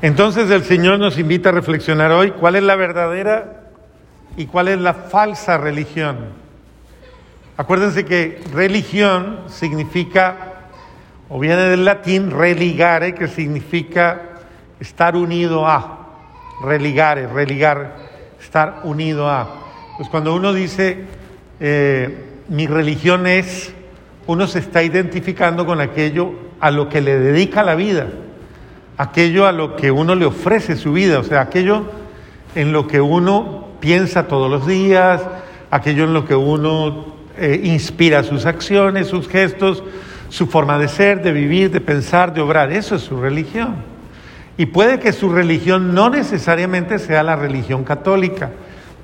Entonces el Señor nos invita a reflexionar hoy cuál es la verdadera y cuál es la falsa religión. Acuérdense que religión significa, o viene del latín religare, que significa estar unido a, religare, religar, estar unido a. Pues cuando uno dice, eh, mi religión es, uno se está identificando con aquello a lo que le dedica la vida aquello a lo que uno le ofrece su vida, o sea, aquello en lo que uno piensa todos los días, aquello en lo que uno eh, inspira sus acciones, sus gestos, su forma de ser, de vivir, de pensar, de obrar. Eso es su religión. Y puede que su religión no necesariamente sea la religión católica,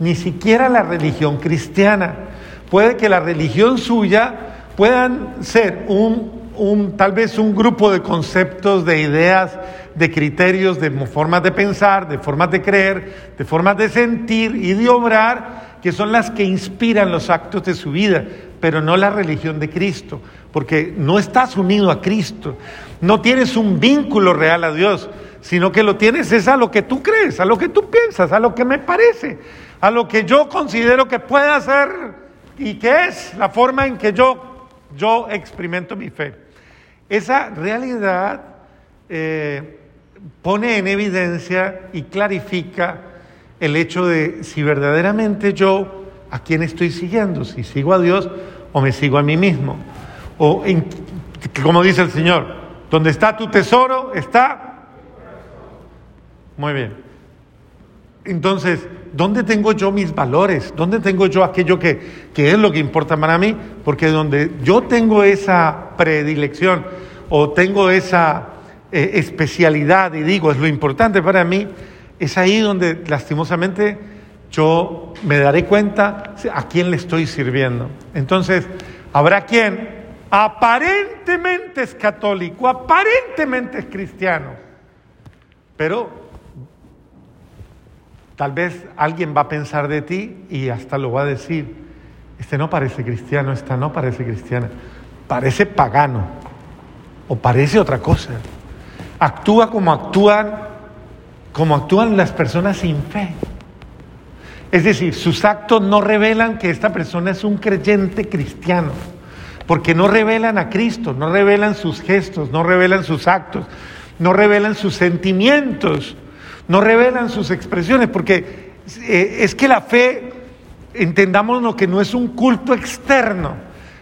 ni siquiera la religión cristiana. Puede que la religión suya puedan ser un un, tal vez un grupo de conceptos, de ideas, de criterios, de formas de pensar, de formas de creer, de formas de sentir y de obrar, que son las que inspiran los actos de su vida, pero no la religión de Cristo, porque no estás unido a Cristo, no tienes un vínculo real a Dios, sino que lo tienes es a lo que tú crees, a lo que tú piensas, a lo que me parece, a lo que yo considero que puede ser y que es la forma en que yo, yo experimento mi fe. Esa realidad eh, pone en evidencia y clarifica el hecho de si verdaderamente yo a quién estoy siguiendo, si sigo a Dios o me sigo a mí mismo. O como dice el Señor, donde está tu tesoro está... Muy bien. Entonces, ¿dónde tengo yo mis valores? ¿Dónde tengo yo aquello que, es lo que importa para mí? Porque donde yo tengo esa predilección o tengo esa eh, especialidad y digo, es lo importante para mí, es ahí donde lastimosamente yo me daré cuenta a quién le estoy sirviendo. Entonces, habrá quien aparentemente es católico, aparentemente es cristiano, pero Tal vez alguien va a pensar de ti y hasta lo va a decir, este no parece cristiano, esta no parece cristiana, parece pagano o parece otra cosa. Actúa como actúan, como actúan las personas sin fe. Es decir, sus actos no revelan que esta persona es un creyente cristiano, porque no revelan a Cristo, no revelan sus gestos, no revelan sus actos, no revelan sus sentimientos no revelan sus expresiones, porque eh, es que la fe, entendamos lo que no es un culto externo.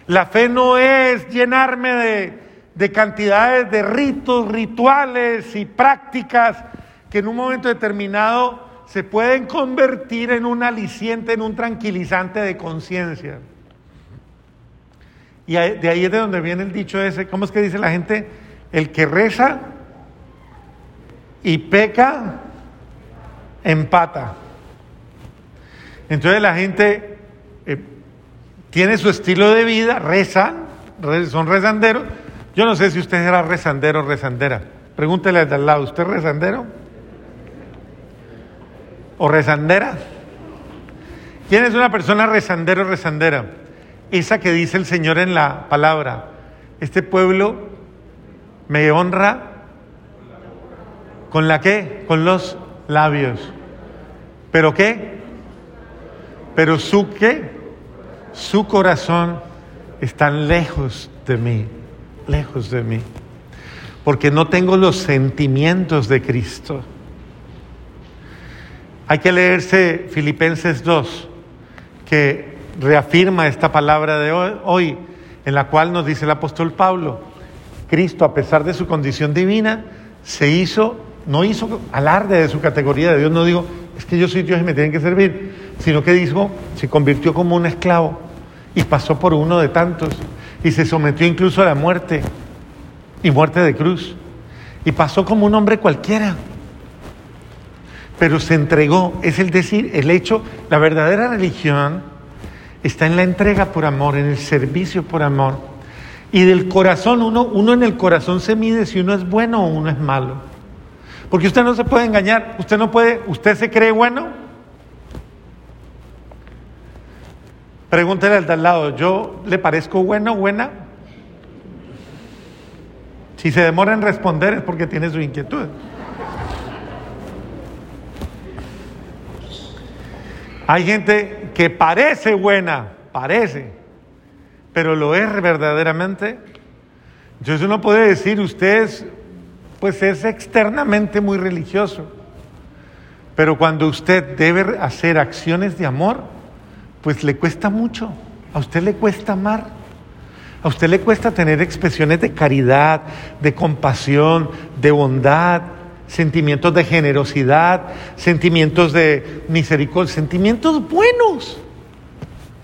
La fe no es llenarme de, de cantidades de ritos, rituales y prácticas que en un momento determinado se pueden convertir en un aliciente, en un tranquilizante de conciencia. Y de ahí es de donde viene el dicho ese, ¿cómo es que dice la gente? El que reza y peca, empata. Entonces la gente eh, tiene su estilo de vida, reza, son rezanderos. Yo no sé si usted era rezandero o rezandera. Pregúntele al lado, ¿usted es rezandero? ¿O rezandera? ¿Quién es una persona rezandero o rezandera? Esa que dice el Señor en la palabra, este pueblo me honra con la qué? Con los labios. ¿Pero qué? Pero su qué? Su corazón está lejos de mí, lejos de mí. Porque no tengo los sentimientos de Cristo. Hay que leerse Filipenses 2, que reafirma esta palabra de hoy, en la cual nos dice el apóstol Pablo, Cristo, a pesar de su condición divina, se hizo no hizo alarde de su categoría de Dios, no digo, es que yo soy Dios y me tienen que servir, sino que dijo, se convirtió como un esclavo y pasó por uno de tantos y se sometió incluso a la muerte y muerte de cruz y pasó como un hombre cualquiera. Pero se entregó, es el decir, el hecho, la verdadera religión está en la entrega por amor, en el servicio por amor. Y del corazón, uno, uno en el corazón se mide si uno es bueno o uno es malo. Porque usted no se puede engañar, usted no puede, usted se cree bueno. Pregúntele al de al lado, ¿yo le parezco bueno o buena? Si se demora en responder es porque tiene su inquietud. Hay gente que parece buena, parece, pero lo es verdaderamente. Entonces no puedo decir, usted pues es externamente muy religioso, pero cuando usted debe hacer acciones de amor, pues le cuesta mucho. A usted le cuesta amar. A usted le cuesta tener expresiones de caridad, de compasión, de bondad, sentimientos de generosidad, sentimientos de misericordia, sentimientos buenos.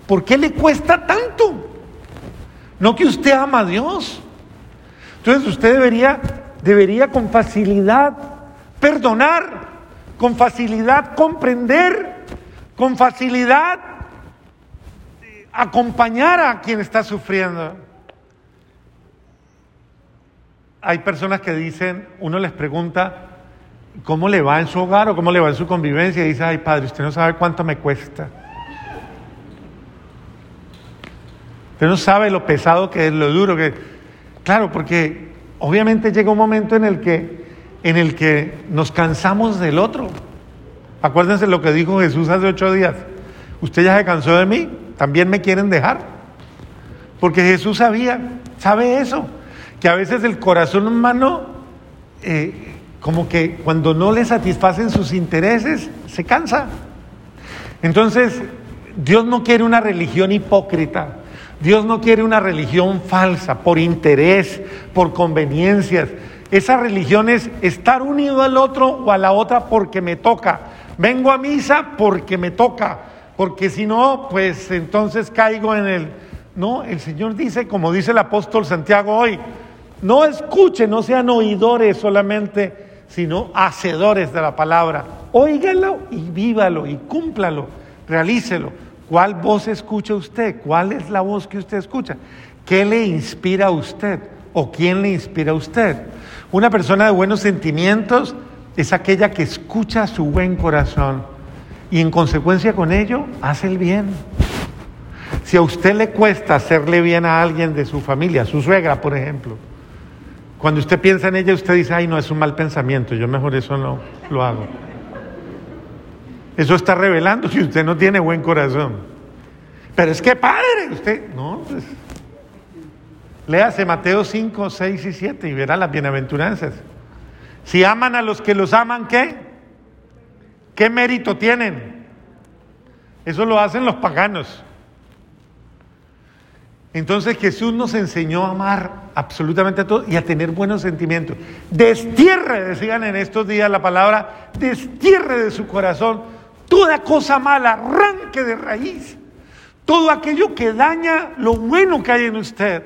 ¿Por qué le cuesta tanto? No que usted ama a Dios. Entonces usted debería, debería con facilidad perdonar, con facilidad comprender, con facilidad acompañar a quien está sufriendo. Hay personas que dicen, uno les pregunta, ¿cómo le va en su hogar o cómo le va en su convivencia? Y dice, ay padre, usted no sabe cuánto me cuesta. Usted no sabe lo pesado que es, lo duro que... Claro, porque obviamente llega un momento en el que, en el que nos cansamos del otro. Acuérdense lo que dijo Jesús hace ocho días. ¿Usted ya se cansó de mí? ¿También me quieren dejar? Porque Jesús sabía, sabe eso, que a veces el corazón humano, eh, como que cuando no le satisfacen sus intereses, se cansa. Entonces, Dios no quiere una religión hipócrita. Dios no quiere una religión falsa, por interés, por conveniencias. Esa religión es estar unido al otro o a la otra porque me toca. Vengo a misa porque me toca porque si no, pues entonces caigo en el... No, el Señor dice, como dice el apóstol Santiago hoy, no escuchen, no sean oidores solamente, sino hacedores de la palabra. Óigalo y vívalo y cúmplalo, realícelo. ¿Cuál voz escucha usted? ¿Cuál es la voz que usted escucha? ¿Qué le inspira a usted? ¿O quién le inspira a usted? Una persona de buenos sentimientos es aquella que escucha su buen corazón y en consecuencia con ello hace el bien. Si a usted le cuesta hacerle bien a alguien de su familia, su suegra, por ejemplo, cuando usted piensa en ella, usted dice, ay, no, es un mal pensamiento, yo mejor eso no lo hago. Eso está revelando si usted no tiene buen corazón. Pero es que padre, usted, no, pues, léase Mateo 5, 6 y 7 y verá las bienaventuranzas. Si aman a los que los aman, ¿qué? ¿Qué mérito tienen? Eso lo hacen los paganos. Entonces Jesús nos enseñó a amar absolutamente a todos y a tener buenos sentimientos. Destierre, decían en estos días la palabra, destierre de su corazón toda cosa mala, arranque de raíz todo aquello que daña lo bueno que hay en usted.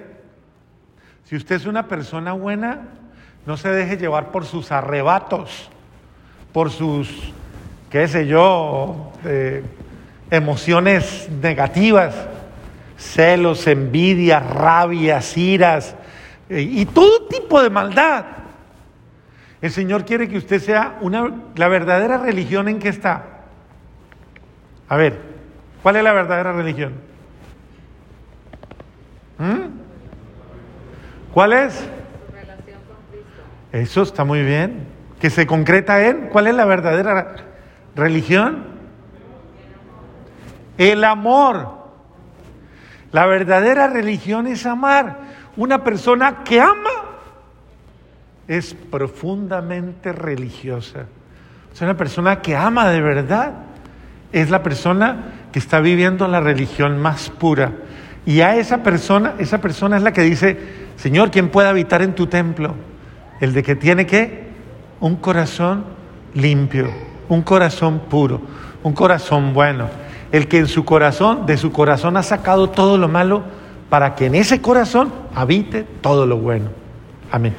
Si usted es una persona buena, no se deje llevar por sus arrebatos, por sus qué sé yo, emociones negativas, celos, envidia, rabias, iras eh, y todo tipo de maldad. El Señor quiere que usted sea una, la verdadera religión en que está. A ver, ¿cuál es la verdadera religión? ¿Mm? ¿Cuál es? Relación con Cristo. Eso está muy bien. Que se concreta en, ¿cuál es la verdadera ¿Religión? El amor. La verdadera religión es amar. Una persona que ama es profundamente religiosa. Sea, una persona que ama de verdad es la persona que está viviendo la religión más pura. Y a esa persona, esa persona es la que dice, Señor, ¿quién puede habitar en tu templo? El de que tiene que un corazón limpio un corazón puro, un corazón bueno, el que en su corazón, de su corazón ha sacado todo lo malo para que en ese corazón habite todo lo bueno. Amén.